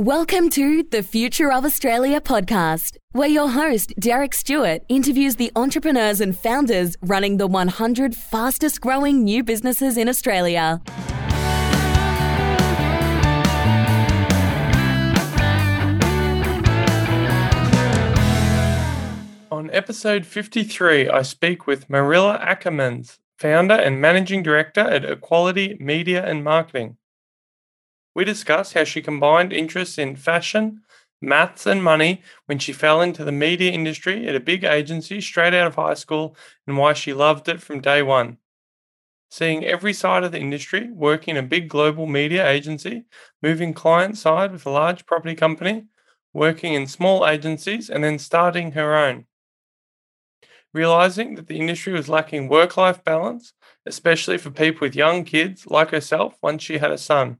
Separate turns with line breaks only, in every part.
Welcome to the Future of Australia podcast, where your host, Derek Stewart, interviews the entrepreneurs and founders running the 100 fastest growing new businesses in Australia.
On episode 53, I speak with Marilla Ackermans, founder and managing director at Equality Media and Marketing. We discuss how she combined interests in fashion, maths, and money when she fell into the media industry at a big agency straight out of high school and why she loved it from day one. Seeing every side of the industry, working in a big global media agency, moving client side with a large property company, working in small agencies, and then starting her own. Realizing that the industry was lacking work life balance, especially for people with young kids like herself once she had a son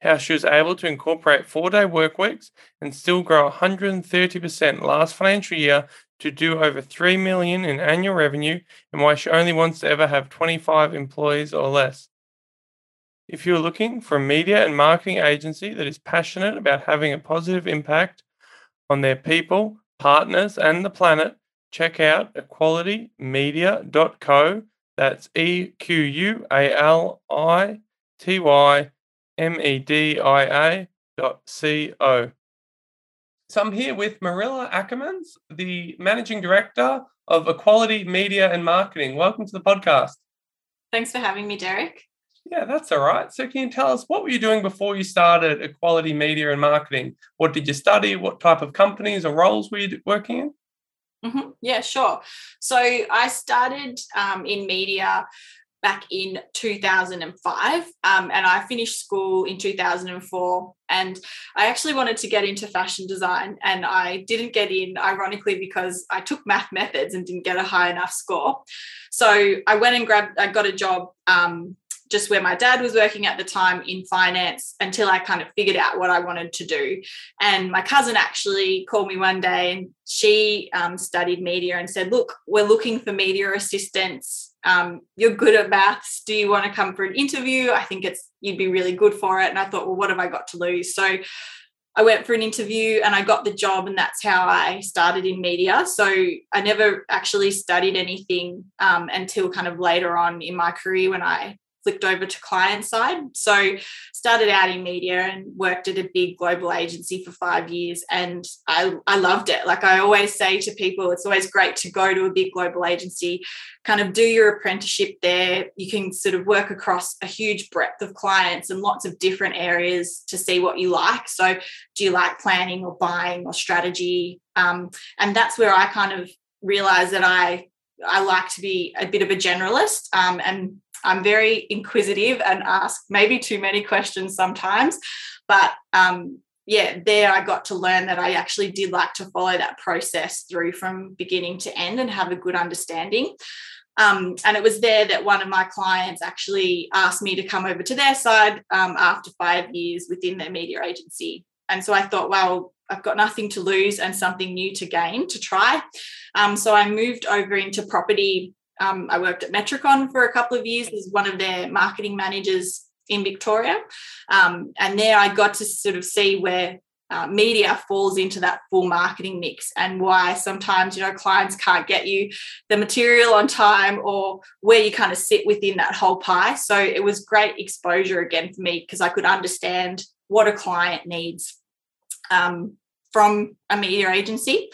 how she was able to incorporate four day work weeks and still grow 130% last financial year to do over 3 million in annual revenue and why she only wants to ever have 25 employees or less. If you're looking for a media and marketing agency that is passionate about having a positive impact on their people, partners, and the planet, check out equalitymedia.co. That's E Q U A L I T Y M-E-D-I-A dot C-O. So I'm here with Marilla Ackermans, the Managing Director of Equality Media and Marketing. Welcome to the podcast.
Thanks for having me, Derek.
Yeah, that's all right. So can you tell us what were you doing before you started Equality Media and Marketing? What did you study? What type of companies or roles were you working in?
Mm-hmm. Yeah, sure. So I started um, in media back in 2005 um, and i finished school in 2004 and i actually wanted to get into fashion design and i didn't get in ironically because i took math methods and didn't get a high enough score so i went and grabbed i got a job um, just where my dad was working at the time in finance until I kind of figured out what I wanted to do. And my cousin actually called me one day and she um, studied media and said, Look, we're looking for media assistants um, you're good at maths. Do you want to come for an interview? I think it's you'd be really good for it. And I thought, well, what have I got to lose? So I went for an interview and I got the job, and that's how I started in media. So I never actually studied anything um, until kind of later on in my career when I flicked over to client side. So started out in media and worked at a big global agency for five years. And I, I loved it. Like I always say to people, it's always great to go to a big global agency, kind of do your apprenticeship there. You can sort of work across a huge breadth of clients and lots of different areas to see what you like. So do you like planning or buying or strategy? Um, and that's where I kind of realized that I I like to be a bit of a generalist um, and I'm very inquisitive and ask maybe too many questions sometimes. But um, yeah, there I got to learn that I actually did like to follow that process through from beginning to end and have a good understanding. Um, and it was there that one of my clients actually asked me to come over to their side um, after five years within their media agency. And so I thought, well, I've got nothing to lose and something new to gain to try. Um, so I moved over into property um, I worked at Metricon for a couple of years as one of their marketing managers in Victoria. Um, and there I got to sort of see where uh, media falls into that full marketing mix and why sometimes you know clients can't get you the material on time or where you kind of sit within that whole pie so it was great exposure again for me because i could understand what a client needs um, from a media agency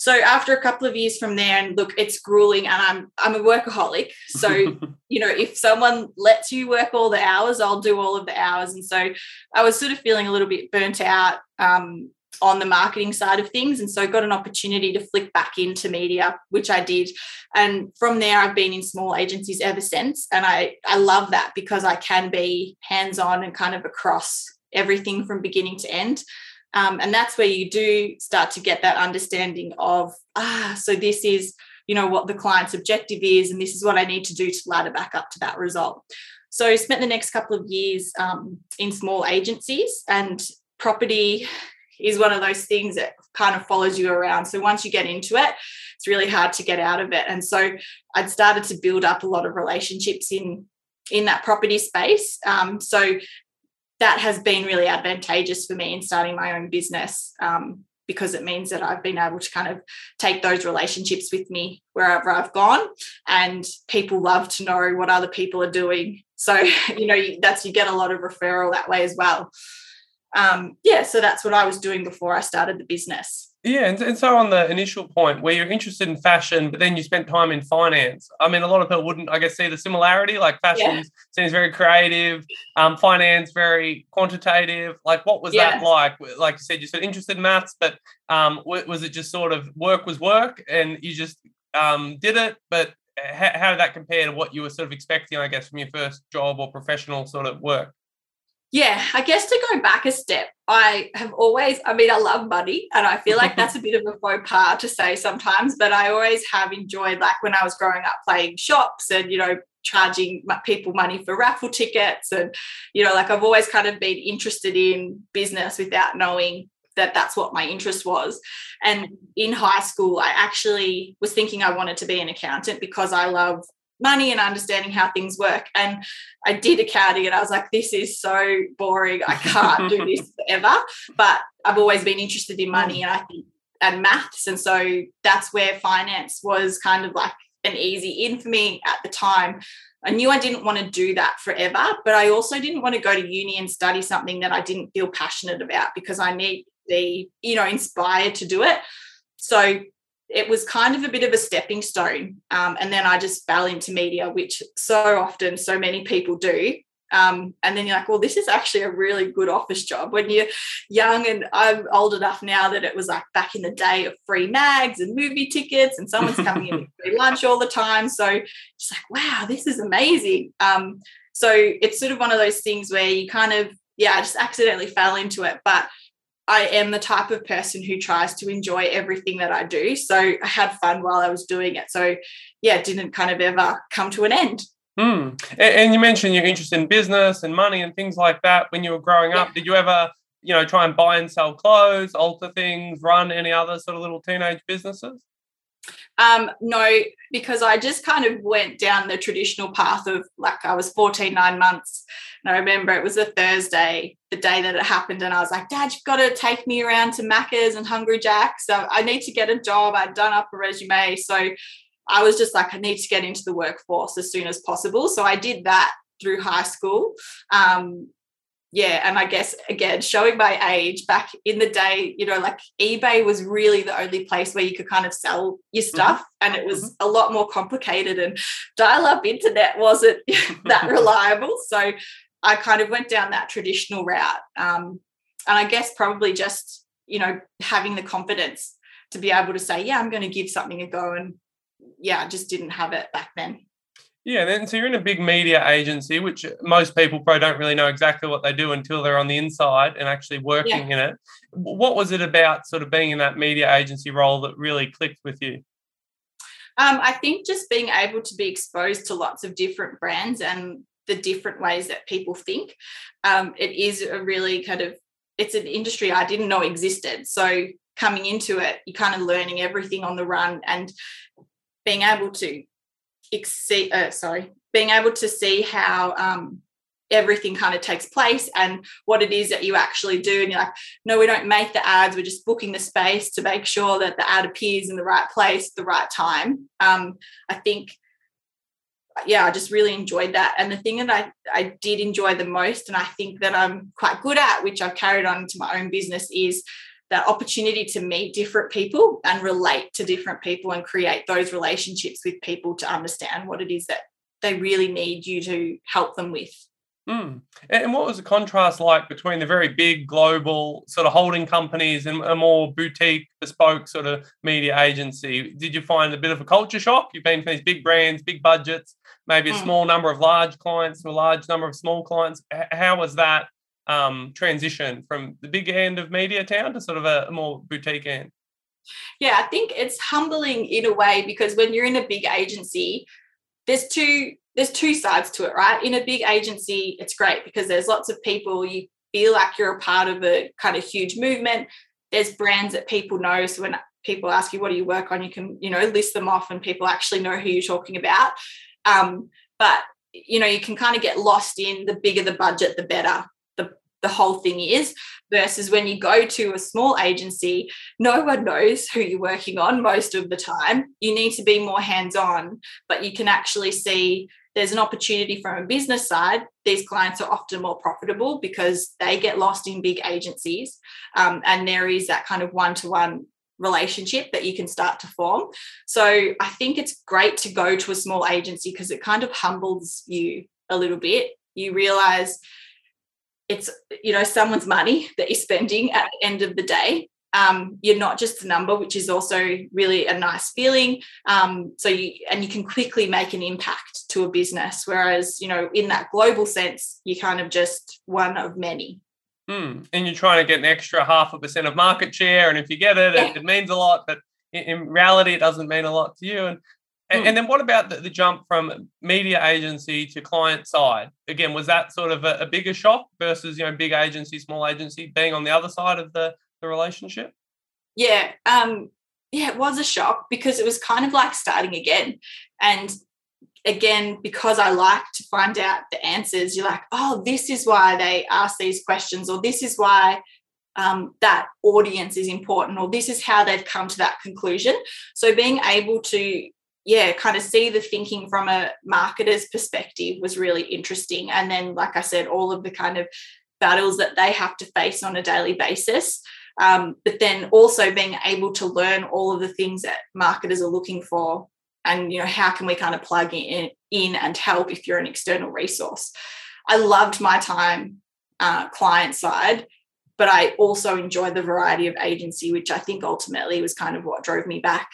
so after a couple of years from there and look it's grueling and i'm i'm a workaholic. So you know if someone lets you work all the hours i'll do all of the hours. And so i was sort of feeling a little bit burnt out um, on the marketing side of things. And so got an opportunity to flick back into media which i did. And from there i've been in small agencies ever since. And i i love that because i can be hands on and kind of across everything from beginning to end um, and that's where you do start to get that understanding of, ah, so this is, you know, what the client's objective is, and this is what I need to do to ladder back up to that result. So I spent the next couple of years um, in small agencies and property is one of those things that kind of follows you around. So once you get into it, it's really hard to get out of it. And so I'd started to build up a lot of relationships in in that property space. Um, so that has been really advantageous for me in starting my own business um, because it means that I've been able to kind of take those relationships with me wherever I've gone. And people love to know what other people are doing. So, you know, that's you get a lot of referral that way as well. Um, yeah, so that's what I was doing before I started the business.
Yeah, and, and so on the initial point where you're interested in fashion, but then you spent time in finance. I mean, a lot of people wouldn't, I guess, see the similarity. Like fashion yeah. seems very creative, um, finance very quantitative. Like, what was yeah. that like? Like you said, you said interested in maths, but um, was it just sort of work was work, and you just um, did it? But how, how did that compare to what you were sort of expecting, I guess, from your first job or professional sort of work?
Yeah, I guess to go back a step, I have always, I mean, I love money and I feel like that's a bit of a faux pas to say sometimes, but I always have enjoyed, like when I was growing up, playing shops and, you know, charging people money for raffle tickets. And, you know, like I've always kind of been interested in business without knowing that that's what my interest was. And in high school, I actually was thinking I wanted to be an accountant because I love money and understanding how things work. And I did accounting and I was like, this is so boring. I can't do this forever. But I've always been interested in money and I mm. think and maths. And so that's where finance was kind of like an easy in for me at the time. I knew I didn't want to do that forever, but I also didn't want to go to uni and study something that I didn't feel passionate about because I need to be, you know, inspired to do it. So it was kind of a bit of a stepping stone. Um, and then I just fell into media, which so often so many people do. Um, and then you're like, well, this is actually a really good office job when you're young. And I'm old enough now that it was like back in the day of free mags and movie tickets, and someone's coming in free lunch all the time. So it's like, wow, this is amazing. Um, so it's sort of one of those things where you kind of, yeah, I just accidentally fell into it. But I am the type of person who tries to enjoy everything that I do. So I had fun while I was doing it. So yeah, it didn't kind of ever come to an end.
Hmm. And, and, you mentioned your interest in business and money and things like that when you were growing yeah. up. Did you ever, you know, try and buy and sell clothes, alter things, run any other sort of little teenage businesses?
Um, no, because I just kind of went down the traditional path of like I was 14, nine months. And I remember it was a Thursday, the day that it happened. And I was like, Dad, you've got to take me around to Macca's and Hungry Jack's. So I need to get a job. I'd done up a resume. So I was just like, I need to get into the workforce as soon as possible. So I did that through high school. Um, yeah and i guess again showing my age back in the day you know like ebay was really the only place where you could kind of sell your mm-hmm. stuff mm-hmm. and it was mm-hmm. a lot more complicated and dial up internet wasn't that reliable so i kind of went down that traditional route um, and i guess probably just you know having the confidence to be able to say yeah i'm going to give something a go and yeah i just didn't have it back then
yeah, then so you're in a big media agency, which most people probably don't really know exactly what they do until they're on the inside and actually working yeah. in it. What was it about sort of being in that media agency role that really clicked with you?
Um, I think just being able to be exposed to lots of different brands and the different ways that people think. Um, it is a really kind of it's an industry I didn't know existed. So coming into it, you're kind of learning everything on the run and being able to exceed, uh, sorry, being able to see how um, everything kind of takes place and what it is that you actually do. And you're like, no, we don't make the ads. We're just booking the space to make sure that the ad appears in the right place at the right time. Um, I think, yeah, I just really enjoyed that. And the thing that I, I did enjoy the most, and I think that I'm quite good at, which I've carried on into my own business, is that opportunity to meet different people and relate to different people and create those relationships with people to understand what it is that they really need you to help them with.
Mm. And what was the contrast like between the very big global sort of holding companies and a more boutique, bespoke sort of media agency? Did you find a bit of a culture shock? You've been for these big brands, big budgets, maybe a mm. small number of large clients to a large number of small clients. How was that um, transition from the big end of media town to sort of a, more boutique end?
Yeah, I think it's humbling in a way because when you're in a big agency, there's two there's two sides to it, right? In a big agency, it's great because there's lots of people you feel like you're a part of a kind of huge movement. There's brands that people know. So when people ask you what do you work on, you can, you know, list them off and people actually know who you're talking about. Um, but you know, you can kind of get lost in the bigger the budget, the better the whole thing is versus when you go to a small agency no one knows who you're working on most of the time. You need to be more hands on but you can actually see there's an opportunity from a business side. These clients are often more profitable because they get lost in big agencies um, and there is that kind of one-to-one relationship that you can start to form. So i think it's great to go to a small agency because it kind of humbles you a little bit. You realize it's you know someone's money that you're spending at the end of the day um, you're not just a number which is also really a nice feeling um, so you and you can quickly make an impact to a business whereas you know in that global sense you're kind of just one of many
mm. and you're trying to get an extra half a percent of market share and if you get it, yeah. it, it means a lot but in, in reality it doesn't mean a lot to you and and, hmm. and, then what about the, the, jump from media agency to client side? Again, was that sort of a, a, bigger shock versus you know big agency, small agency being on the other side of the, the relationship?
Yeah, um, yeah, it was a shock because it was kind of like starting again. And again, because I like to find out the answers, you're like, oh, this is why they ask these questions, or this is why um, that audience is important, or this is how they've come to that conclusion. So being able to yeah, kind of see the thinking from a marketer's perspective was really interesting. And then, like I said, all of the kind of battles that they have to face on a daily basis. Um, but then also being able to learn all of the things that marketers are looking for and you know how can we kind of plug in, in and help if you're an external resource i loved my time uh, client side but i also enjoyed the variety of agency which i think ultimately was kind of what drove me back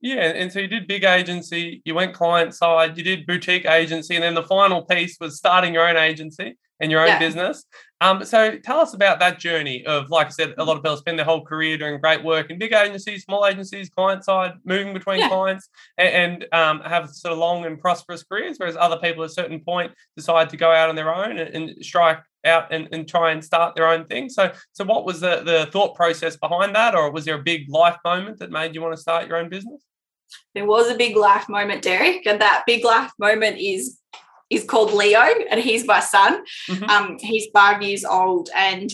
yeah, and so you did big agency, you went client side, you did boutique agency, and then the final piece was starting your own agency and your own yeah. business. Um, so tell us about that journey of, like I said, a lot of people spend their whole career doing great work in big agencies, small agencies, client side, moving between yeah. clients, and, and um, have sort of long and prosperous careers. Whereas other people at a certain point decide to go out on their own and, and strike out and, and try and start their own thing. So, so what was the, the thought process behind that, or was there a big life moment that made you want to start your own business?
There was a big life moment, Derek, and that big life moment is is called Leo, and he's my son. Mm-hmm. Um, he's five years old, and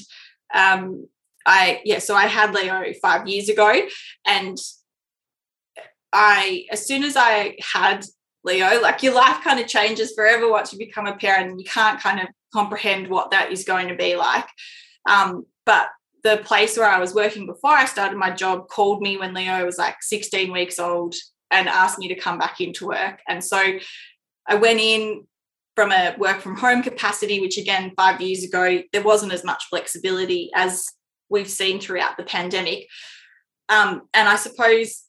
um, I yeah, so I had Leo five years ago, and I as soon as I had Leo, like your life kind of changes forever once you become a parent, and you can't kind of comprehend what that is going to be like. Um, but the place where I was working before I started my job called me when Leo was like 16 weeks old and asked me to come back into work. And so I went in from a work from home capacity, which again, five years ago, there wasn't as much flexibility as we've seen throughout the pandemic. Um, and I suppose,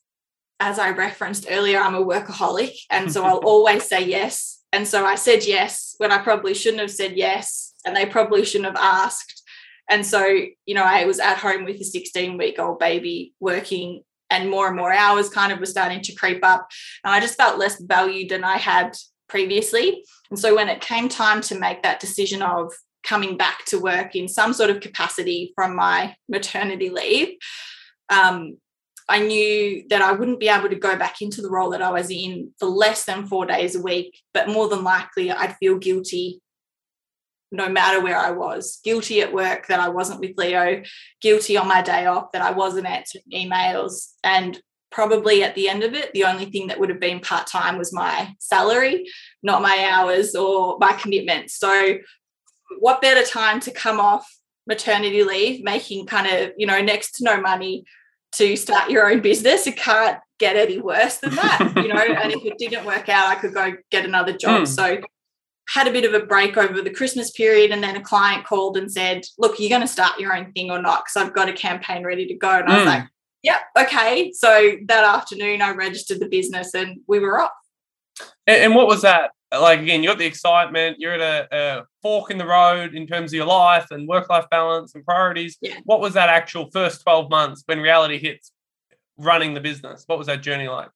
as I referenced earlier, I'm a workaholic. And so I'll always say yes. And so I said yes when I probably shouldn't have said yes. And they probably shouldn't have asked. And so, you know, I was at home with a 16 week old baby working and more and more hours kind of was starting to creep up. And I just felt less valued than I had previously. And so when it came time to make that decision of coming back to work in some sort of capacity from my maternity leave, um, I knew that I wouldn't be able to go back into the role that I was in for less than four days a week, but more than likely I'd feel guilty no matter where I was. Guilty at work that I wasn't with Leo, guilty on my day off that I wasn't answering emails. And probably at the end of it, the only thing that would have been part time was my salary, not my hours or my commitments. So, what better time to come off maternity leave, making kind of, you know, next to no money to start your own business? It can't get any worse than that, you know. and if it didn't work out, I could go get another job. Mm. So, had a bit of a break over the Christmas period, and then a client called and said, Look, you're going to start your own thing or not? Because I've got a campaign ready to go. And mm. I was hmm. like, Yep, okay. So that afternoon, I registered the business and we were off.
And, and what was that? Like, again, you got the excitement, you're at a, a fork in the road in terms of your life and work life balance and priorities. Yeah. What was that actual first 12 months when reality hits running the business? What was that journey like?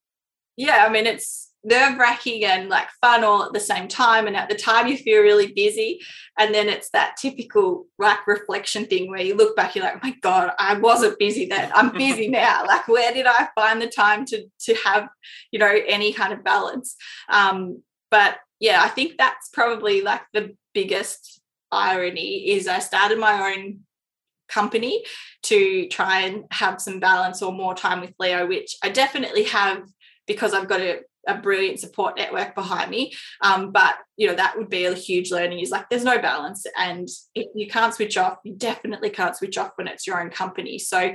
Yeah, I mean, it's nerve wracking and like fun all at the same time. And at the time, you feel really busy. And then it's that typical like reflection thing where you look back, you're like, oh my God, I wasn't busy then. I'm busy now. Like, where did I find the time to to have, you know, any kind of balance? Um, but yeah, I think that's probably like the biggest irony is I started my own company to try and have some balance or more time with Leo, which I definitely have because I've got a, a brilliant support network behind me. Um, but you know, that would be a huge learning is like there's no balance. And if you can't switch off, you definitely can't switch off when it's your own company. So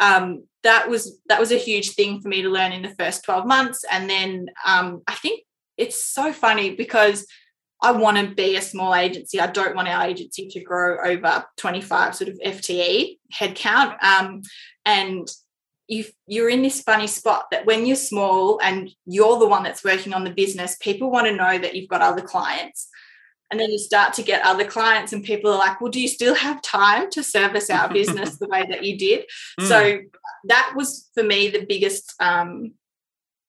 um, that was that was a huge thing for me to learn in the first 12 months. And then um, I think it's so funny because I want to be a small agency. I don't want our agency to grow over 25 sort of FTE headcount. Um, and you you're in this funny spot that when you're small and you're the one that's working on the business, people want to know that you've got other clients. And then you start to get other clients, and people are like, Well, do you still have time to service our business the way that you did? Mm. So that was for me the biggest um,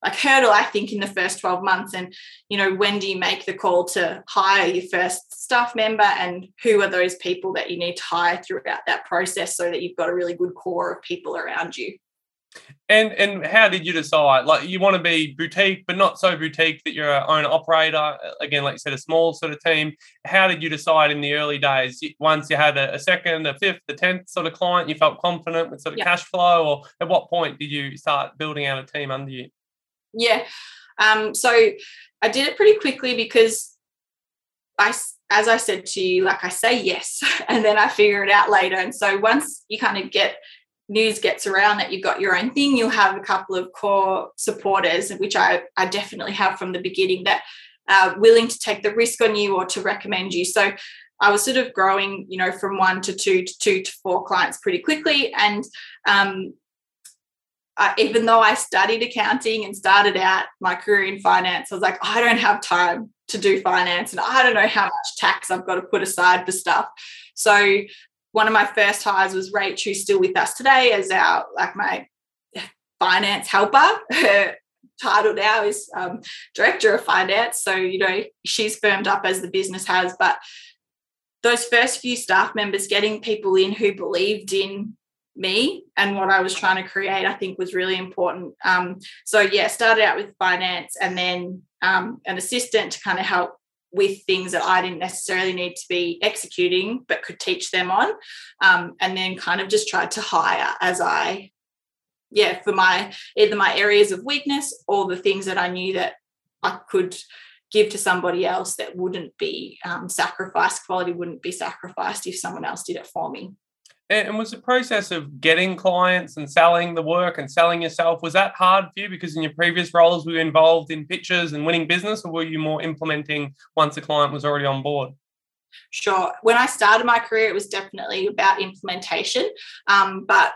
like hurdle i think in the first 12 months and you know when do you make the call to hire your first staff member and who are those people that you need to hire throughout that process so that you've got a really good core of people around you
and and how did you decide like you want to be boutique but not so boutique that you're an own operator again like you said a small sort of team how did you decide in the early days once you had a, a second a fifth a tenth sort of client you felt confident with sort of cash flow or at what point did you start building out a team under you
yeah. Um, so I did it pretty quickly because I, as I said to you, like I say yes, and then I figure it out later. And so once you kind of get news gets around that you've got your own thing, you'll have a couple of core supporters, which I, I definitely have from the beginning that are willing to take the risk on you or to recommend you. So I was sort of growing, you know, from one to two to two to four clients pretty quickly. And um, uh, even though I studied accounting and started out my career in finance, I was like, I don't have time to do finance and I don't know how much tax I've got to put aside for stuff. So one of my first hires was Rach, who's still with us today as our like my finance helper. Her title now is um, director of finance. So you know she's firmed up as the business has, but those first few staff members getting people in who believed in me and what I was trying to create, I think was really important. Um, so yeah, started out with finance and then um, an assistant to kind of help with things that I didn't necessarily need to be executing, but could teach them on. Um, and then kind of just tried to hire as I, yeah, for my either my areas of weakness or the things that I knew that I could give to somebody else that wouldn't be um, sacrificed, quality wouldn't be sacrificed if someone else did it for me.
And was the process of getting clients and selling the work and selling yourself, was that hard for you? Because in your previous roles, we were you involved in pitches and winning business, or were you more implementing once a client was already on board?
Sure. When I started my career, it was definitely about implementation. Um, but,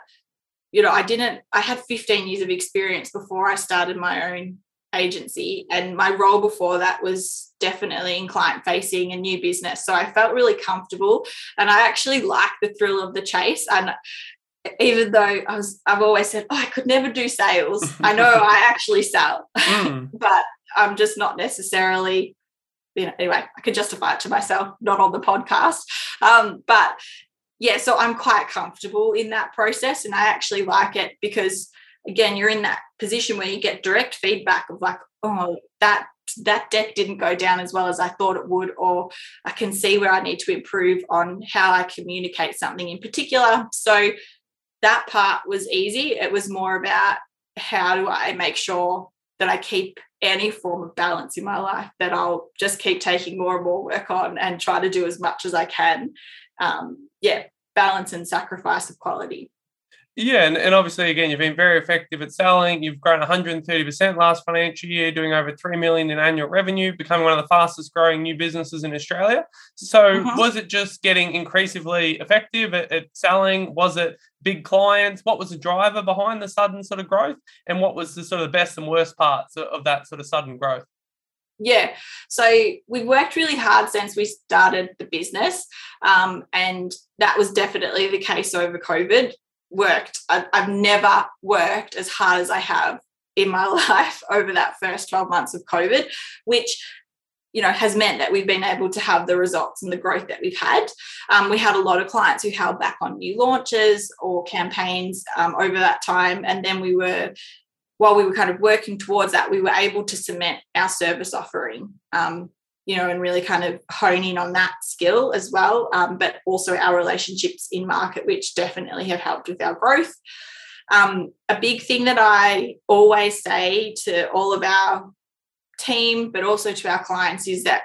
you know, I didn't, I had 15 years of experience before I started my own agency and my role before that was definitely in client facing and new business. So i felt really comfortable and i actually like the thrill of the chase. And even though i was i've always said oh i could never do sales. I know i actually sell mm. but i'm just not necessarily you know anyway i can justify it to myself not on the podcast. Um, but yeah so i'm quite comfortable in that process and i actually like it because again you're in that position where you get direct feedback of like oh that that deck didn't go down as well as I thought it would, or I can see where I need to improve on how I communicate something in particular. So that part was easy. It was more about how do I make sure that I keep any form of balance in my life, that I'll just keep taking more and more work on and try to do as much as I can. Um, yeah, balance and sacrifice of quality.
Yeah, and, and obviously, again, you've been very effective at selling. You've grown 130% last financial year, doing over 3 million in annual revenue, becoming one of the fastest growing new businesses in Australia. So, uh-huh. was it just getting increasingly effective at, at selling? Was it big clients? What was the driver behind the sudden sort of growth? And what was the sort of the best and worst parts of that sort of sudden growth?
Yeah, so we've worked really hard since we started the business, um, and that was definitely the case over COVID worked. I, I've never worked as hard as I have in my life over that first 12 months of COVID, which you know has meant that we've been able to have the results and the growth that we've had um, we had a lot of clients who held back on new launches or campaigns um, over that time and then we were while we were kind of working towards that we were able to cement our service offering um, you know, and really kind of hone in on that skill as well. Um, but also our relationships in market, which definitely have helped with our growth. Um, a big thing that I always say to all of our team, but also to our clients, is that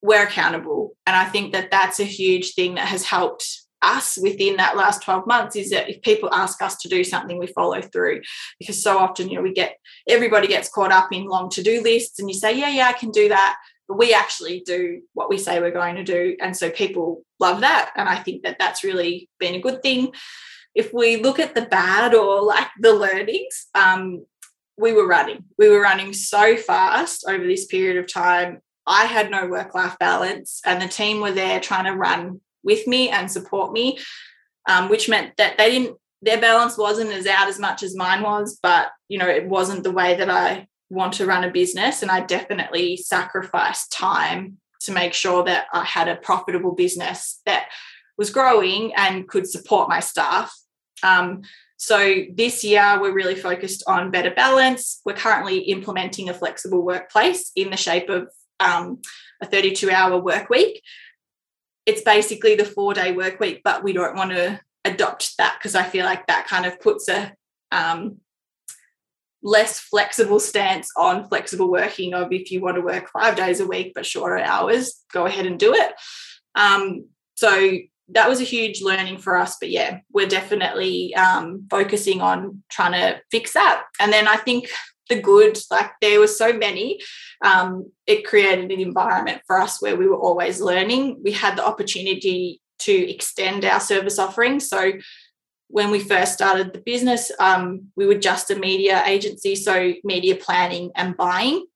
we're accountable. And I think that that's a huge thing that has helped us within that last 12 months is that if people ask us to do something we follow through because so often you know we get everybody gets caught up in long to-do lists and you say yeah yeah i can do that we actually do what we say we're going to do and so people love that and i think that that's really been a good thing if we look at the bad or like the learnings, um, we were running. We were running so fast over this period of time. I had no work life balance, and the team were there trying to run with me and support me, um, which meant that they didn't, their balance wasn't as out as much as mine was, but you know, it wasn't the way that I want to run a business. And I definitely sacrificed time to make sure that I had a profitable business that was growing and could support my staff um, so this year, we're really focused on better balance. We're currently implementing a flexible workplace in the shape of um, a 32 hour work week. It's basically the four day work week, but we don't want to adopt that because I feel like that kind of puts a um, less flexible stance on flexible working of if you want to work five days a week but shorter hours, go ahead and do it. Um, so that was a huge learning for us. But yeah, we're definitely um, focusing on trying to fix that. And then I think the good, like there were so many, um, it created an environment for us where we were always learning. We had the opportunity to extend our service offering. So when we first started the business, um, we were just a media agency, so media planning and buying.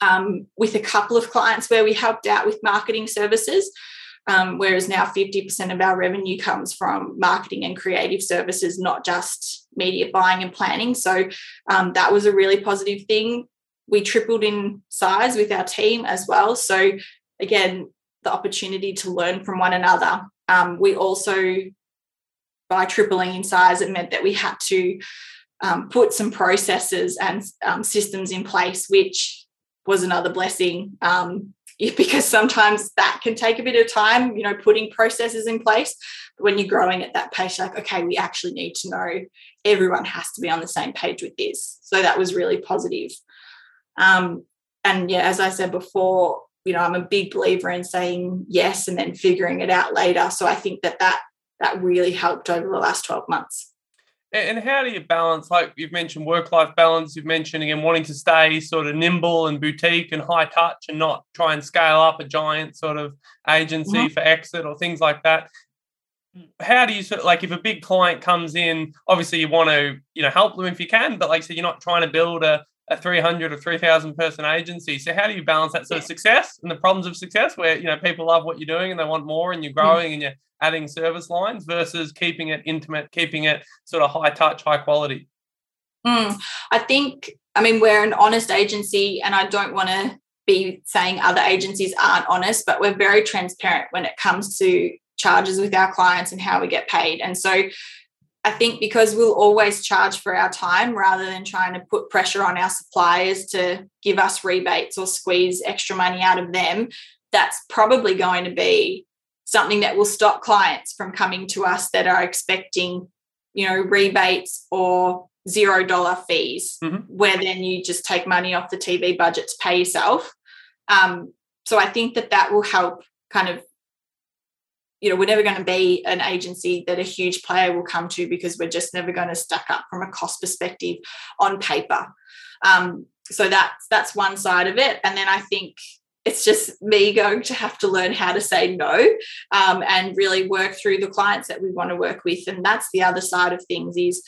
Um, with a couple of clients where we helped out with marketing services um, whereas now 50% of our revenue comes from marketing and creative services, not just media buying and planning. So um, that was a really positive thing. We tripled in size with our team as well. So again, the opportunity to learn from one another. Um, we also, by tripling in size, it meant that we had to um, put some processes and um, systems in place, which was another blessing. Um, because sometimes that can take a bit of time, you know, putting processes in place. But when you're growing at that pace, like, okay, we actually need to know everyone has to be on the same page with this. So that was really positive. Um, and yeah, as I said before, you know, I'm a big believer in saying yes and then figuring it out later. So I think that that that really helped over the last 12 months.
And how do you balance, like you've mentioned work life balance, you've mentioned again wanting to stay sort of nimble and boutique and high touch and not try and scale up a giant sort of agency mm-hmm. for exit or things like that. How do you sort of like if a big client comes in, obviously you want to, you know, help them if you can, but like so you're not trying to build a, a 300 or 3000 person agency. So how do you balance that sort of success and the problems of success where, you know, people love what you're doing and they want more and you're mm. growing mm-hmm. and you're adding service lines versus keeping it intimate, keeping it sort of high touch, high quality?
Mm, I think, I mean, we're an honest agency, and I don't want to be saying other agencies aren't honest, but we're very transparent when it comes to charges with our clients and how we get paid. And so I think because we'll always charge for our time rather than trying to put pressure on our suppliers to give us rebates or squeeze extra money out of them, that's probably going to be something that will stop clients from coming to us that are expecting, you know, rebates or zero dollar fees, mm-hmm. where then you just take money off the TV budget to pay yourself. Um, so I think that that will help kind of, you know, we're never going to be an agency that a huge player will come to because we're just never going to stack up from a cost perspective on paper. Um, so that's that's one side of it, and then I think it's just me going to have to learn how to say no um, and really work through the clients that we want to work with and that's the other side of things is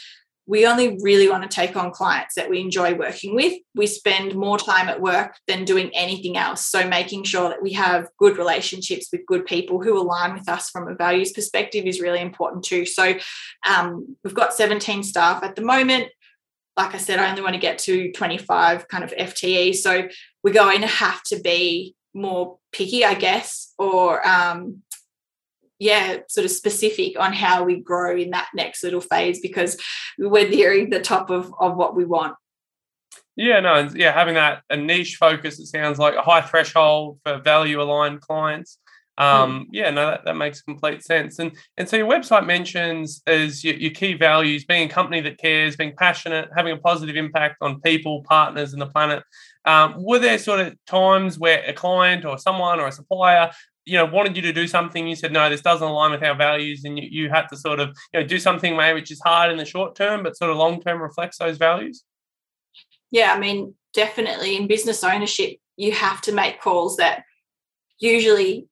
we only really want to take on clients that we enjoy working with. We spend more time at work than doing anything else. So making sure that we have good relationships with good people who align with us from a values perspective is really important too. So um, we've got 17 staff at the moment. Like I said, I only want to get to 25 kind of FTE. So we're going to have to be more picky, I guess, or um, yeah, sort of specific on how we grow in that next little phase because we're nearing the top of, of what we want.
Yeah, no, yeah, having that a niche focus, it sounds like a high threshold for value aligned clients. Um, yeah, no, that, that makes complete sense. And and so your website mentions as your, your key values being a company that cares, being passionate, having a positive impact on people, partners, and the planet. Um, were there sort of times where a client or someone or a supplier you know wanted you to do something you said no this doesn't align with our values and you, you had to sort of you know do something maybe which is hard in the short term but sort of long term reflects those values?
Yeah i mean definitely in business ownership you have to make calls that usually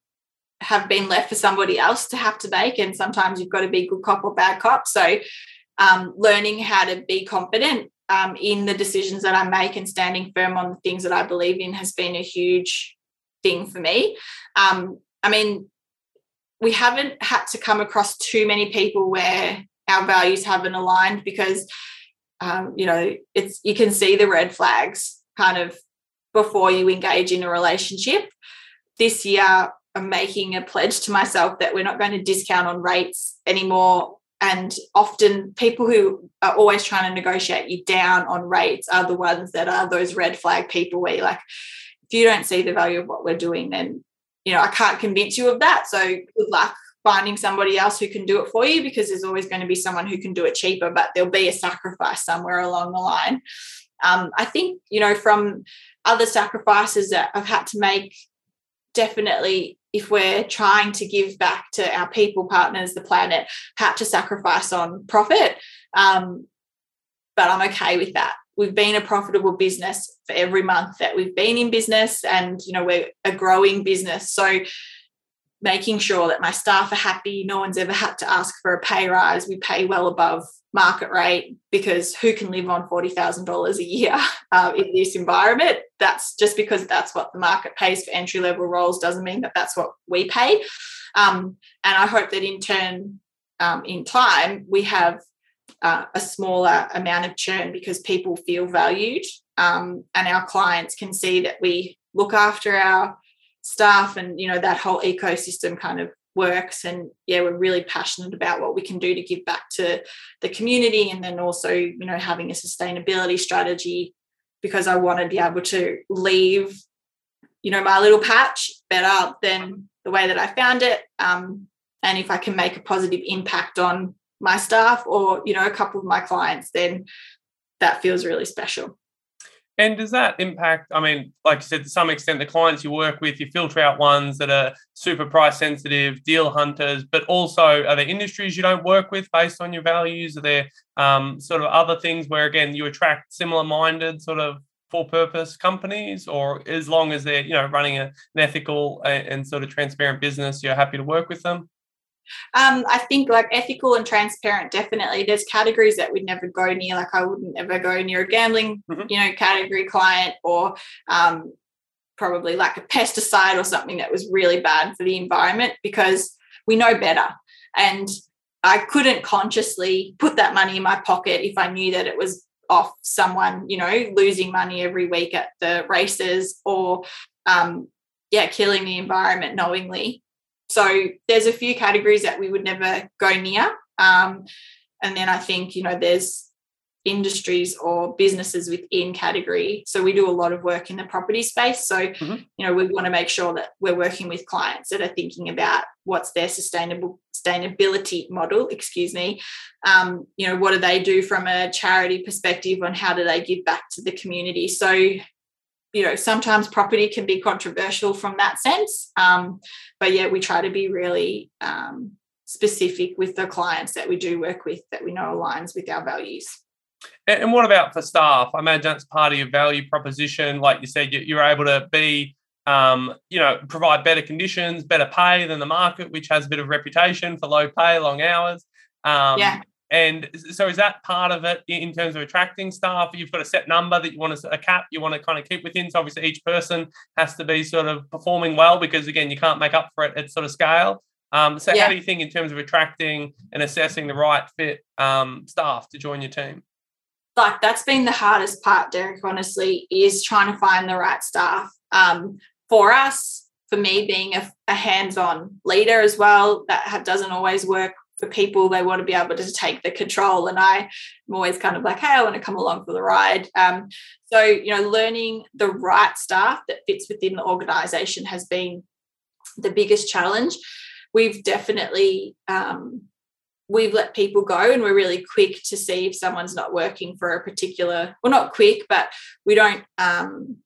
have been left for somebody else to have to make and sometimes you've got to be good cop or bad cop. So um, learning how to be confident um, in the decisions that i make and standing firm on the things that i believe in has been a huge thing for me. Um, I mean, we haven't had to come across too many people where our values haven't aligned because, um, you know, it's you can see the red flags kind of before you engage in a relationship. This year, I'm making a pledge to myself that we're not going to discount on rates anymore. And often, people who are always trying to negotiate you down on rates are the ones that are those red flag people where you're like, if you don't see the value of what we're doing, then you know I can't convince you of that. So good luck finding somebody else who can do it for you because there's always going to be someone who can do it cheaper, but there'll be a sacrifice somewhere along the line. Um, I think you know from other sacrifices that I've had to make, definitely if we're trying to give back to our people, partners, the planet, had to sacrifice on profit. Um, but I'm okay with that we've been a profitable business for every month that we've been in business and you know we're a growing business. So making sure that my staff are happy no one's ever had to ask for a pay rise. We pay well above market rate because who can live on $40,000 a year uh, in this environment? That's just because that's what the market pays for entry level roles doesn't mean that that's what we pay. Um, and i hope that in turn um, in time we have uh, a smaller amount of churn because people feel valued um, and our clients can see that we look after our staff and you know that whole ecosystem kind of works. And yeah we're really passionate about what we can do to give back to the community and then also you know having a sustainability strategy because I want to be able to leave you know my little patch better than the way that I found it um, and if I can make a positive impact on my staff or you know a couple of my clients then that feels really special.
And does that impact i mean like you said to some extent the clients you work with you filter out ones that are super price sensitive deal hunters but also are there industries you don't work with based on your values? Are there um, sort of other things where again you attract similar minded sort of for purpose companies? Or as long as they're you know running a, an ethical and, and sort of transparent business you're happy to work with them
um, I think like ethical and transparent, definitely. There's categories that we'd never go near. Like I wouldn't ever go near a gambling, mm-hmm. you know, category client or um, probably like a pesticide or something that was really bad for the environment because we know better. And I couldn't consciously put that money in my pocket if I knew that it was off someone, you know, losing money every week at the races or um, yeah, killing the environment knowingly. So there's a few categories that we would never go near. Um, and then I think, you know, there's industries or businesses within category. So we do a lot of work in the property space. So, mm-hmm. you know, we want to make sure that we're working with clients that are thinking about what's their sustainable sustainability model, excuse me. Um, you know, what do they do from a charity perspective on how do they give back to the community? So you know sometimes property can be controversial from that sense um, but yeah we try to be really um, specific with the clients that we do work with that we know aligns with our values.
And what about for staff? I imagine that's part of your value proposition. Like you said you're able to be um, you know provide better conditions better pay than the market which has a bit of reputation for low pay long hours. Um,
yeah.
And so is that part of it in terms of attracting staff? You've got a set number that you want to a cap you want to kind of keep within. So obviously each person has to be sort of performing well because again you can't make up for it at sort of scale. Um, so yeah. how do you think in terms of attracting and assessing the right fit um, staff to join your team?
Like that's been the hardest part, Derek. Honestly, is trying to find the right staff. Um, for us, for me, being a, a hands-on leader as well, that doesn't always work for people they want to be able to take the control and i'm always kind of like hey i want to come along for the ride. Um, so you know learning the right staff that fits within the organization has been the biggest challenge. We've definitely um, we've let people go and we're really quick to see if someone's not working for a particular well not quick but we don't um,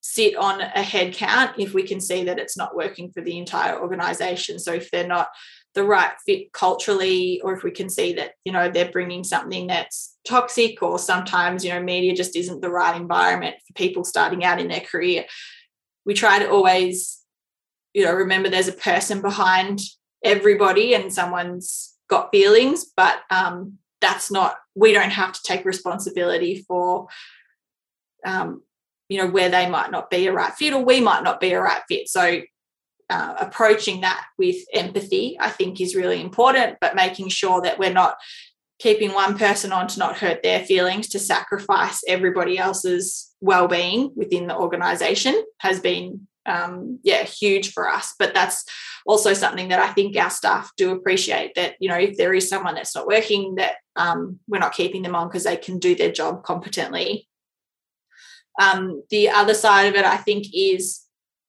sit on a head count if we can see that it's not working for the entire organization. So if they're not the right fit culturally or if we can see that you know they're bringing something that's toxic or sometimes you know media just isn't the right environment for people starting out in their career. We try to always you know remember there's a person behind everybody and someone's got feelings but um, that's not we don't have to take responsibility for um, you know where they might not be a right fit or we might not be a right fit. So uh, approaching that with empathy i think is really important but making sure that we're not keeping one person on to not hurt their feelings to sacrifice everybody else's well-being within the organization has been um, yeah huge for us. But that's also something that i think our staff do appreciate that you know if there is someone that's not working that um, we're not keeping them on because they can do their job competently. Um, the other side of it, I think, is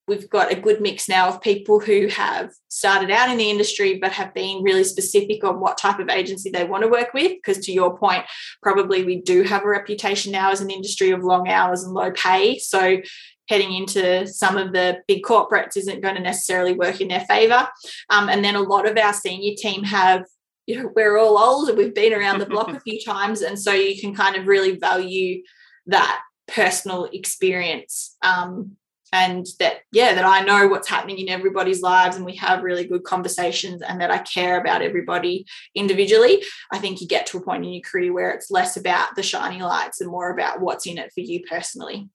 we've got a good mix now of people who have started out in the industry but have been really specific on what type of agency they want to work with. Because to your point, probably we do have a reputation now as an industry of long hours and low pay. So heading into some of the big corporates isn't going to necessarily work in their favor. Um, and then a lot of our senior team have you know, we're all old and we've been around the block a few times. And so you can kind of really value that personal experience um, and that yeah that i know what's happening in everybody's lives and we have really good conversations and that i care about everybody individually i think you get to a point in your career where it's less about the shiny lights and more about what's in it for you personally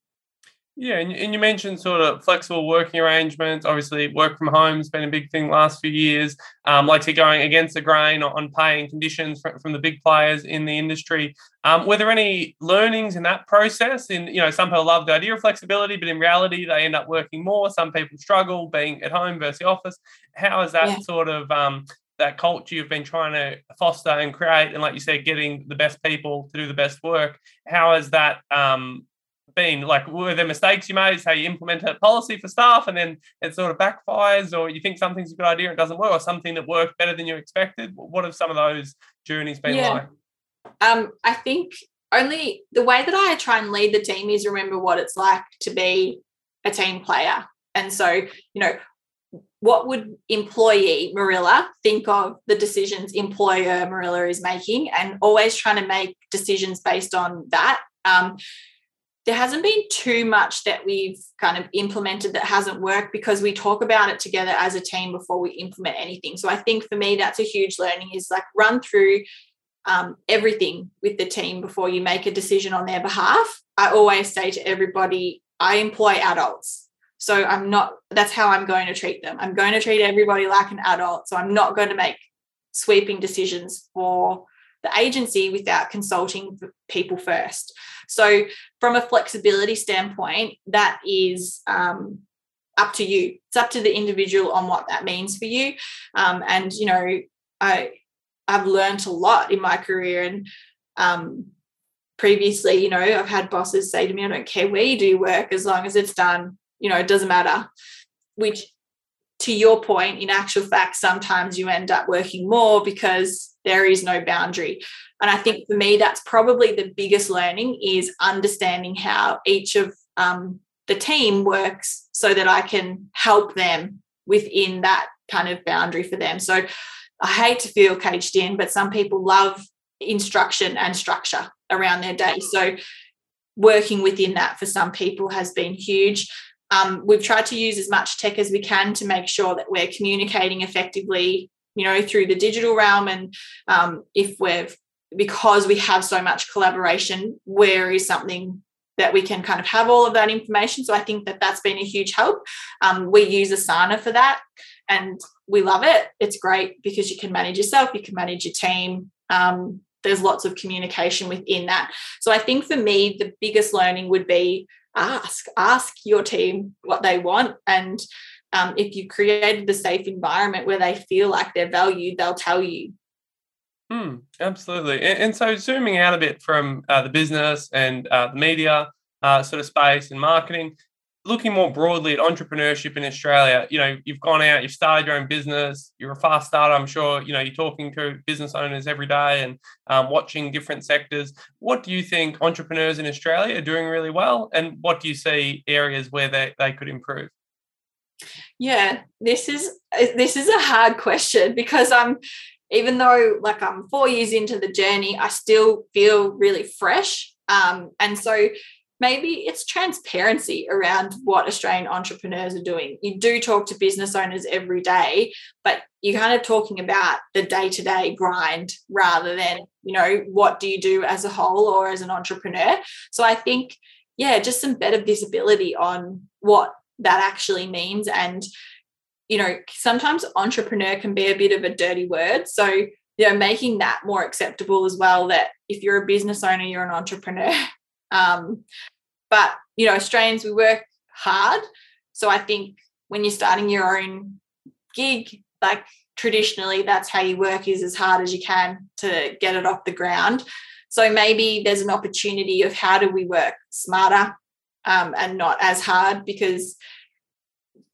yeah, and, and you mentioned sort of flexible working arrangements. Obviously, work from home has been a big thing last few years. Um, like to going against the grain on pay and conditions from, from the big players in the industry. Um, were there any learnings in that process? In you know, some people love the idea of flexibility, but in reality, they end up working more. Some people struggle being at home versus the office. How is that yeah. sort of um, that culture you've been trying to foster and create, and like you said, getting the best people to do the best work? How has that um, been? Like, were there mistakes you made? How you implement a policy for staff and then it sort of backfires, or you think something's a good idea and it doesn't work, or something that worked better than you expected? What have some of those journeys been yeah. like?
Um, I think only the way that I try and lead the team is remember what it's like to be a team player. And so, you know, what would employee Marilla think of the decisions employer Marilla is making and always trying to make decisions based on that. Um, there hasn't been too much that we've kind of implemented that hasn't worked because we talk about it together as a team before we implement anything. So I think for me, that's a huge learning is like run through um, everything with the team before you make a decision on their behalf. I always say to everybody, I employ adults. So I'm not, that's how I'm going to treat them. I'm going to treat everybody like an adult. So I'm not going to make sweeping decisions for the agency without consulting people first. So, from a flexibility standpoint, that is um, up to you. It's up to the individual on what that means for you. Um, and you know, I I've learned a lot in my career, and um, previously, you know, I've had bosses say to me, "I don't care where you do work, as long as it's done. You know, it doesn't matter." Which to your point, in actual fact, sometimes you end up working more because there is no boundary. And I think for me, that's probably the biggest learning is understanding how each of um, the team works so that I can help them within that kind of boundary for them. So I hate to feel caged in, but some people love instruction and structure around their day. So working within that for some people has been huge. Um, we've tried to use as much tech as we can to make sure that we're communicating effectively, you know, through the digital realm. And um, if we've, because we have so much collaboration, where is something that we can kind of have all of that information. So I think that that's been a huge help. Um, we use Asana for that and we love it. It's great because you can manage yourself, you can manage your team. Um, there's lots of communication within that. So I think for me, the biggest learning would be ask ask your team what they want and um, if you created the safe environment where they feel like they're valued they'll tell you
Mm, absolutely. And, and, so, zooming out a bit from uh, the business and uh, the media uh, sort of space and marketing, looking more broadly at entrepreneurship in Australia, you know, you've gone out, you've started your own business, you're a fast starter. I'm sure, you know, you're talking to business owners every day and um, watching different sectors. What do you think entrepreneurs in Australia are doing really well? And what do you see areas where they, they could improve?
Yeah, this is this is a hard question because I'm even though like I'm four years into the journey, I still feel really fresh. Um, and so maybe it's transparency around what Australian entrepreneurs are doing. You do talk to business owners every day, but you're kind of talking about the day-to-day grind rather than, you know, what do you do as a whole or as an entrepreneur. So I think, yeah, just some better visibility on what that actually means. And, you know, sometimes entrepreneur can be a bit of a dirty word. So, you know, making that more acceptable as well that if you're a business owner, you're an entrepreneur. Um, but you know, Australians we work hard, so I think when you're starting your own gig, like traditionally, that's how you work is as hard as you can to get it off the ground. So maybe there's an opportunity of how do we work smarter um, and not as hard because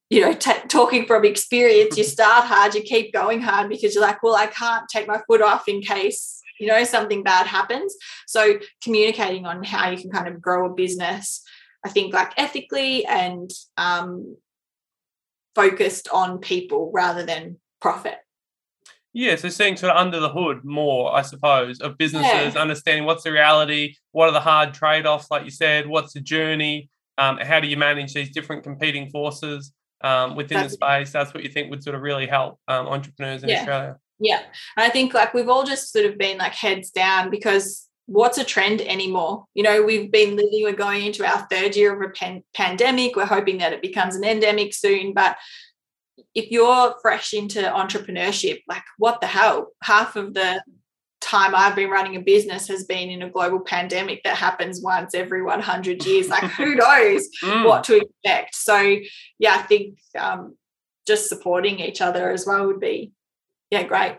you know t- talking from experience you start hard you keep going hard because you're like well i can't take my foot off in case you know something bad happens. So communicating on how you can kind of grow a business i think like ethically and um, focused on people rather than profit
yeah, so seeing sort of under the hood more, I suppose, of businesses, yeah. understanding what's the reality, what are the hard trade offs, like you said, what's the journey, um, how do you manage these different competing forces um, within that's, the space? That's what you think would sort of really help um, entrepreneurs in yeah. Australia.
Yeah. And I think like we've all just sort of been like heads down because what's a trend anymore? You know, we've been living, we're going into our third year of a pan- pandemic. We're hoping that it becomes an endemic soon. But if you're fresh into entrepreneurship, like what the hell? Half of the time I've been running a business has been in a global pandemic that happens once every 100 years. Like, who knows mm. what to expect? So, yeah, I think um, just supporting each other as well would be yeah, great.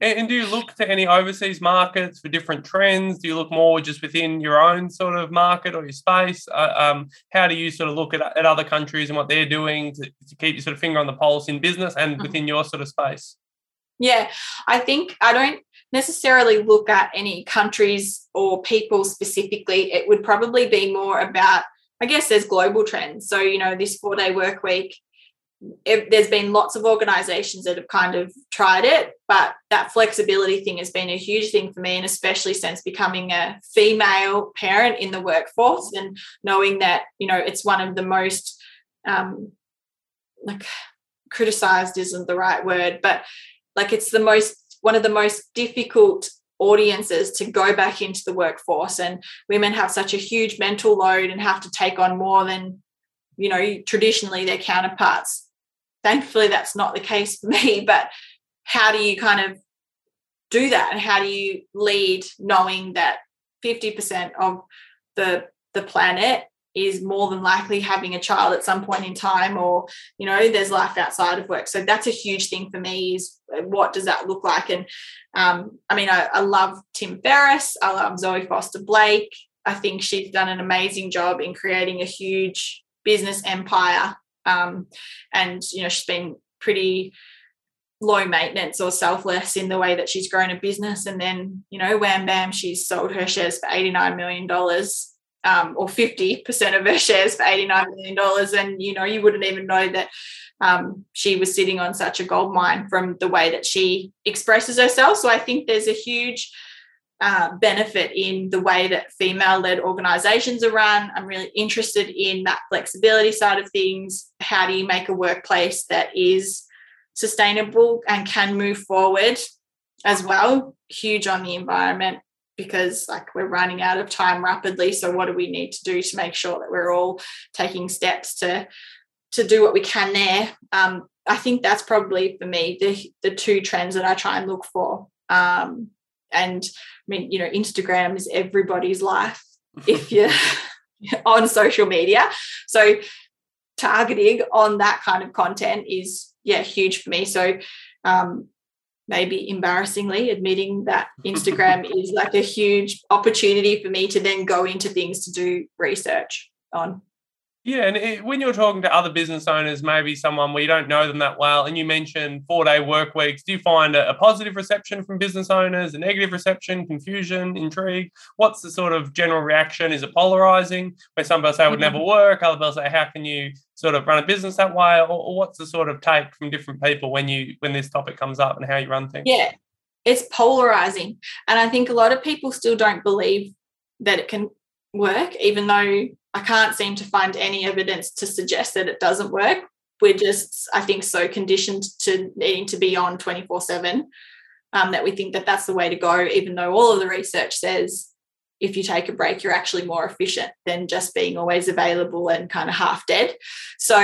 And, and, do you look to any overseas markets for different trends? Do you look more just within your own sort of market or your space? Uh, um, how do you sort of look at, at other countries and what they're doing to, to keep your sort of finger on the pulse in business and mm-hmm. within your sort of space?
Yeah, I think I don't necessarily look at any countries or people specifically. It would probably be more about, I guess, there's global trends. So, you know, this four day work week it, there's been lots of organizations that have kind of tried it, but that flexibility thing has been a huge thing for me, and especially since becoming a female parent in the workforce and knowing that you know it's one of the most um, like criticized isn't the right word, but like it's the most one of the most difficult audiences to go back into the workforce and women have such a huge mental load and have to take on more than you know traditionally their counterparts thankfully that's not the case for me but how do you kind of do that? And how do you lead knowing that 50% of the the planet is more than likely having a child at some point in time or you know there's life outside of work? So that's a huge thing for me is uh, what does that look like? And um, i mean I, I love tim ferriss i love zoe foster blake. I think she's done an amazing job in creating a huge business empire um, and you know she's been pretty low maintenance or selfless in the way that she's grown a business. And then you know wham bam she's sold her shares for 89 million dollars um, or 50% of her shares for 89 million dollars. And you know you wouldn't even know that um, she was sitting on such a gold mine from the way that she expresses herself. So i think there's a huge uh, benefit in the way that female led organizations are run. I'm really interested in that flexibility side of things. How do you make a workplace that is sustainable and can move forward as well? Huge on the environment because like we're running out of time rapidly so what do we need to do to make sure that we're all taking steps to to do what we can there um, i think that's probably for me the the two trends that i try and look for um, and I mean, you know, Instagram is everybody's life if you're on social media. So targeting on that kind of content is yeah huge for me. So um, maybe embarrassingly admitting that Instagram is like a huge opportunity for me to then go into things to do research on.
Yeah, and it, when you're talking to other business owners, maybe someone where you don't know them that well, and you mentioned four day work weeks, do you find a, a, positive reception from business owners, a negative reception, confusion, intrigue? What's the sort of general reaction? Is it polarizing, where some people say it would never mm-hmm. work, other people say, how can you sort of run a business that way? Or, or what's the sort of take from different people when you when this topic comes up and how you run things?
Yeah, it's polarizing. And I think a lot of people still don't believe that it can work, even though I can't seem to find any evidence to suggest that it doesn't work. We're just, I think, so conditioned to needing to be on 24 7 um, that we think that that's the way to go, even though all of the research says if you take a break, you're actually more efficient than just being always available and kind of half dead. So,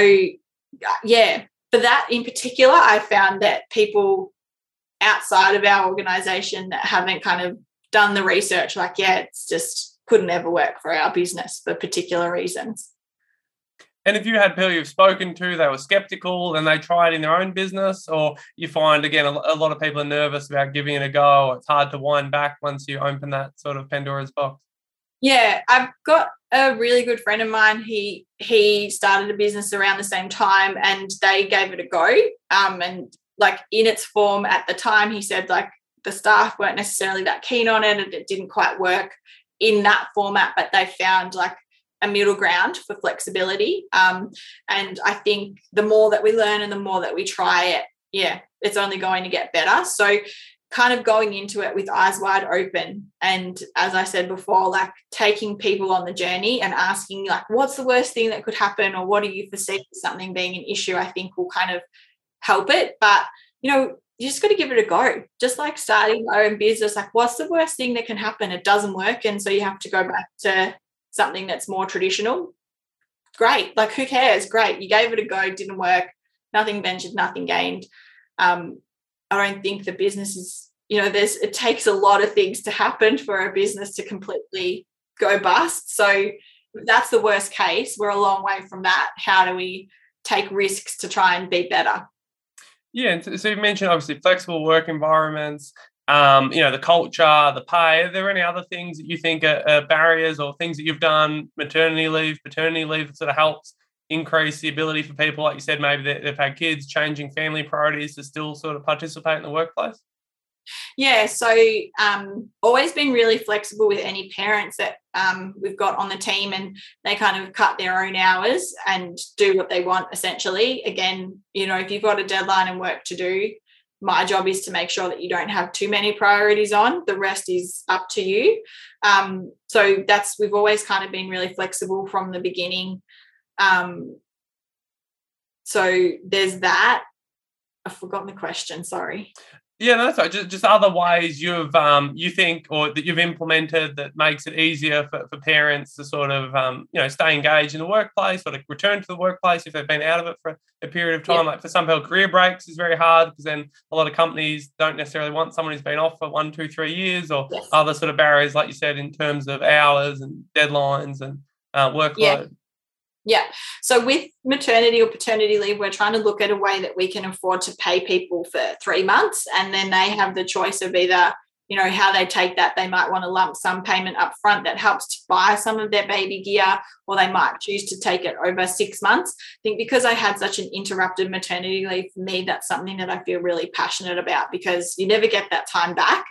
yeah, for that in particular, I found that people outside of our organization that haven't kind of done the research, like, yeah, it's just couldn't ever work for our business for particular reasons.
And if you had people you've spoken to, they were skeptical and they tried in their own business, or you find again a, lot of people are nervous about giving it a go, it's hard to wind back once you open that sort of Pandora's box.
Yeah, I've got a really good friend of mine. He he started a business around the same time, and they gave it a go. Um, and like in its form at the time, he said like the staff weren't necessarily that keen on it, and it didn't quite work in that format, but they found like a middle ground for flexibility. Um, and I think the more that we learn and the more that we try it, yeah, it's only going to get better. So kind of going into it with eyes wide open and as i said before like taking people on the journey and asking like what's the worst thing that could happen or what do you foresee something being an issue i think will kind of help it but you know you just got to give it a go. Just like starting your own business, like what's the worst thing that can happen? It doesn't work. And so you have to go back to something that's more traditional. Great. Like who cares? Great. You gave it a go, didn't work, nothing ventured, nothing gained. Um, I don't think the business is, you know, there's it takes a lot of things to happen for a business to completely go bust. So that's the worst case. We're a long way from that. How do we take risks to try and be better?
Yeah, so you mentioned obviously flexible work environments, um, you know, the culture, the pay. Are there any other things that you think are, are, barriers or things that you've done, maternity leave, paternity leave, that sort of helps increase the ability for people, like you said, maybe they've had kids, changing family priorities to still sort of participate in the workplace?
Yeah, so um, always been really flexible with any parents that um, we've got on the team, and they kind of cut their own hours and do what they want. Essentially, again, you know, if you've got a deadline and work to do, my job is to make sure that you don't have too many priorities on. The rest is up to you. Um, so that's we've always kind of been really flexible from the beginning. Um, so there's that. I've forgotten the question. Sorry.
Yeah, no, that's right. Just, just other ways you've um, you think or that you've implemented that makes it easier for, for parents to sort of um, you know stay engaged in the workplace or to return to the workplace if they've been out of it for a period of time. Yeah. Like for some people, career breaks is very hard because then a lot of companies don't necessarily want someone who's been off for one, two, three years or yes. other sort of barriers, like you said, in terms of hours and deadlines and uh, workload.
Yeah. Yeah. So with maternity or paternity leave, we're trying to look at a way that we can afford to pay people for three months. And then they have the choice of either, you know, how they take that. They might want a lump sum payment up front that helps to buy some of their baby gear, or they might choose to take it over six months. I think because I had such an interrupted maternity leave, for me, that's something that I feel really passionate about because you never get that time back.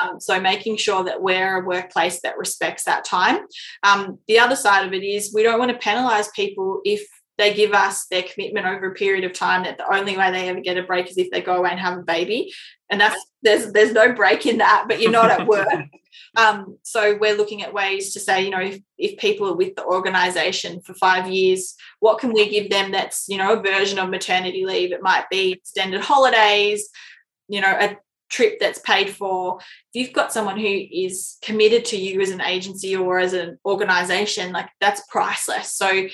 Um, so making sure that we're a workplace that respects that time. Um, the other side of it is we don't want to penalise people if they give us their commitment over a period of time that the only way they ever get a break is if they go away and have a baby. And that's there's there's no break in that but you're not at work. Um, so we're looking at ways to say you know if, if people are with the organization for five years what can we give them that's you know a version of maternity leave? It might be extended holidays you know a trip that's paid for. If you've got someone who is committed to you as an agency or as an organization like that's priceless. So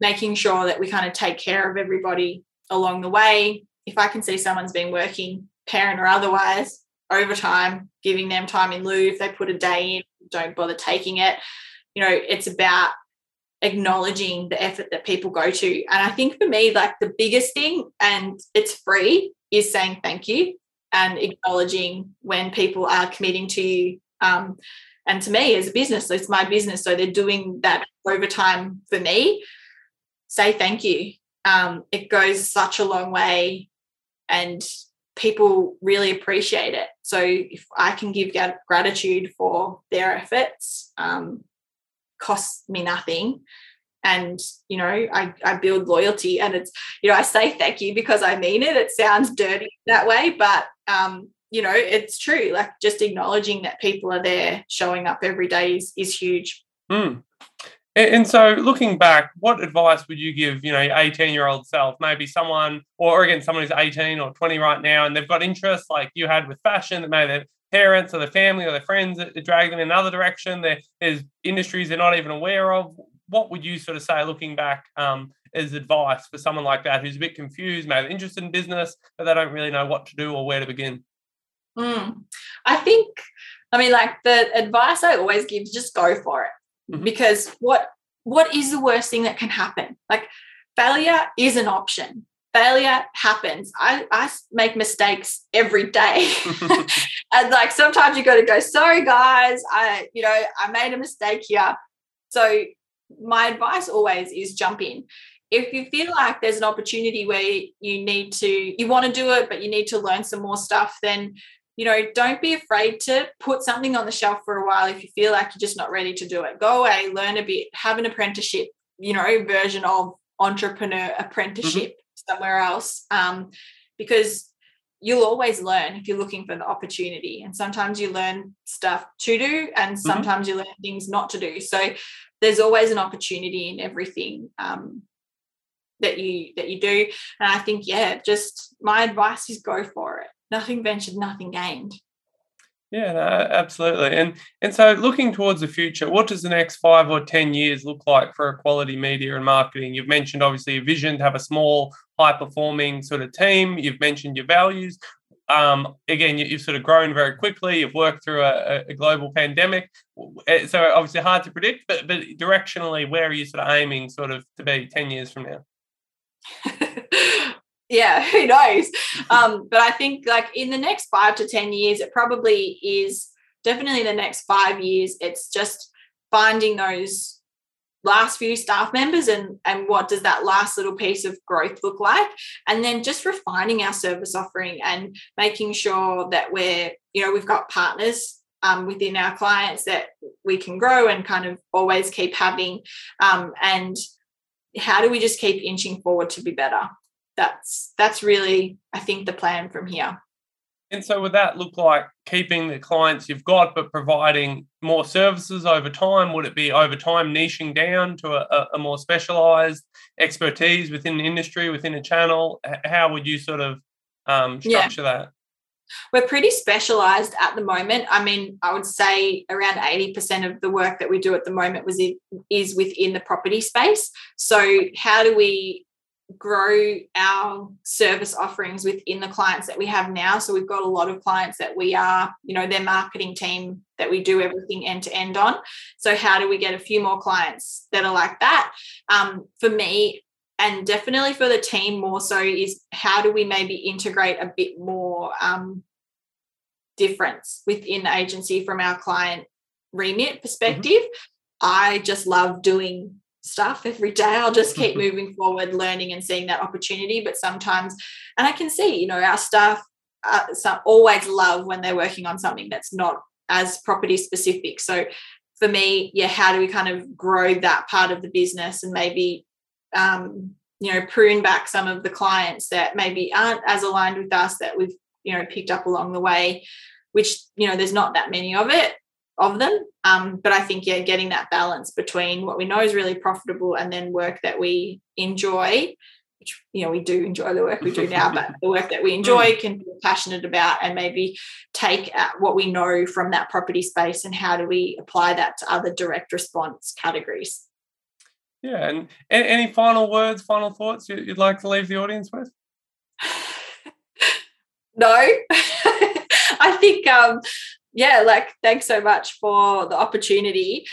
making sure that we kind of take care of everybody along the way. If i can see someone's been working parent or otherwise overtime giving them time in lieu if they put a day in don't bother taking it. You know it's about acknowledging the effort that people go to. And i think for me like the biggest thing and it's free is saying thank you and acknowledging when people are committing to you. Um, and to me as a business, it's my business. So they're doing that overtime for me. Say thank you. Um, it goes such a long way and people really appreciate it. So if I can give gratitude for their efforts, um, costs me nothing. And you know, I, I build loyalty, and it's you know I say thank you because I mean it. It sounds dirty that way, but um, you know it's true. Like just acknowledging that people are there, showing up every day is is huge.
Mm. And so, looking back, what advice would you give, you know, your 18 year old self? Maybe someone, or again, someone who's 18 or 20 right now, and they've got interests like you had with fashion that maybe their parents or their family or their friends that drag them in another direction. there's industries they're not even aware of. What would you sort of say, looking back, um, as advice for someone like that who's a bit confused, may maybe interested in business, but they don't really know what to do or where to begin?
Mm. I think, I mean, like the advice I always give is just go for it mm-hmm. because what what is the worst thing that can happen like failure is an option failure happens i i make mistakes every day and like sometimes you got to go sorry guys i you know i made a mistake here so my advice always is jump in if you feel like there's an opportunity where you need to you want to do it but you need to learn some more stuff then you know, don't be afraid to put something on the shelf for a while if you feel like you're just not ready to do it. Go away, learn a bit, have an apprenticeship, you know, version of entrepreneur apprenticeship mm-hmm. somewhere else. Um, because you'll always learn if you're looking for the opportunity. And sometimes you learn stuff to do, and mm-hmm. sometimes mm-hmm. you learn things not to do. So there's always an opportunity in everything. Um, that you that you do and i think yeah just my advice is go for it nothing ventured, nothing gained.
Yeah, no, absolutely. And and so looking towards the future, what does the next five or ten years look like for Equality Media and Marketing? You've mentioned obviously a vision to have a small, high performing sort of team. You've mentioned your values. Um, again, you, have sort of grown very quickly. You've worked through a, a, global pandemic, eh, so obviously hard to predict. But but directionally, where are you sort of aiming, sort of to be ten years from now?
yeah who knows um, but i think like in the next five to ten years it probably is definitely the next five years it's just finding those last few staff members and and what does that last little piece of growth look like? And then just refining our service offering and making sure that we're you know we've got partners um, within our clients that we can grow and kind of always keep having um, and how do we just keep inching forward to be better? That's that's really I think the plan from here.
And so would that look like keeping the clients you've got but providing more services over time? Would it be over time niching down to a, a more specialized expertise within the industry, within a channel? How would you sort of um, structure yeah. that?
We're pretty specialized at the moment. I mean, I would say around 80% of the work that we do at the moment was in, is within the property space. So how do we grow our service offerings within the clients that we have now. So we've got a lot of clients that we are, you know, their marketing team that we do everything end to end on. So how do we get a few more clients that are like that? Um, for me, and definitely for the team more so is how do we maybe integrate a bit more um, difference within the agency from our client remit mm-hmm. perspective. Mm-hmm. I just love doing stuff every day. I'll just keep moving forward, learning and seeing that opportunity. But sometimes, and I can see, you know, our staff uh, always love when they're working on something that's not as property specific. So for me, yeah, how do we kind of grow that part of the business and maybe, um, you know, prune back some of the clients that maybe aren't as aligned with us that we've, you know, picked up along the way, which, you know, there's not that many of it of them. Um, but I think, yeah, getting that balance between what we know is really profitable and then work that we enjoy, which, you know, we do enjoy the work we do now, but the work that we enjoy can be passionate about and maybe take what we know from that property space and how do we apply that to other direct response categories.
Yeah. And any final words, final thoughts you'd like to leave the audience with?
no. I think um, yeah, like thanks so much for the opportunity.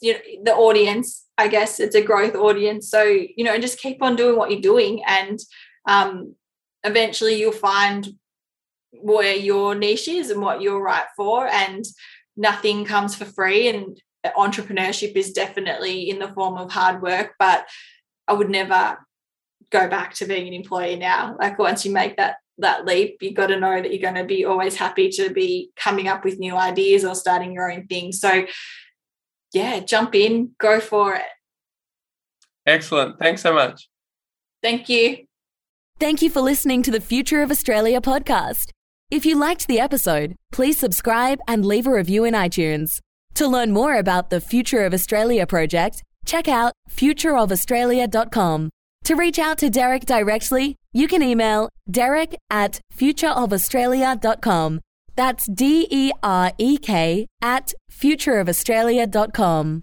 You know, the audience, I guess it's a growth audience. So, you know, just keep on doing what you're doing and um eventually you'll find where your niche is and what you're right for and nothing comes for free and entrepreneurship is definitely in the form of hard work but i would never go back to being an employee now like once you make that that leap you've got to know that you're going to be always happy to be coming up with new ideas or starting your own thing. So yeah jump in go for it.
Excellent. Thanks so much.
Thank you.
Thank you for listening to the future of australia podcast. If you liked the episode please subscribe and leave a review in itunes. To learn more about the future of australia project check out futureofaustralia.com to reach out to Derek directly, you can email derek at futureofaustralia.com. That's D E R E K at futureofaustralia.com.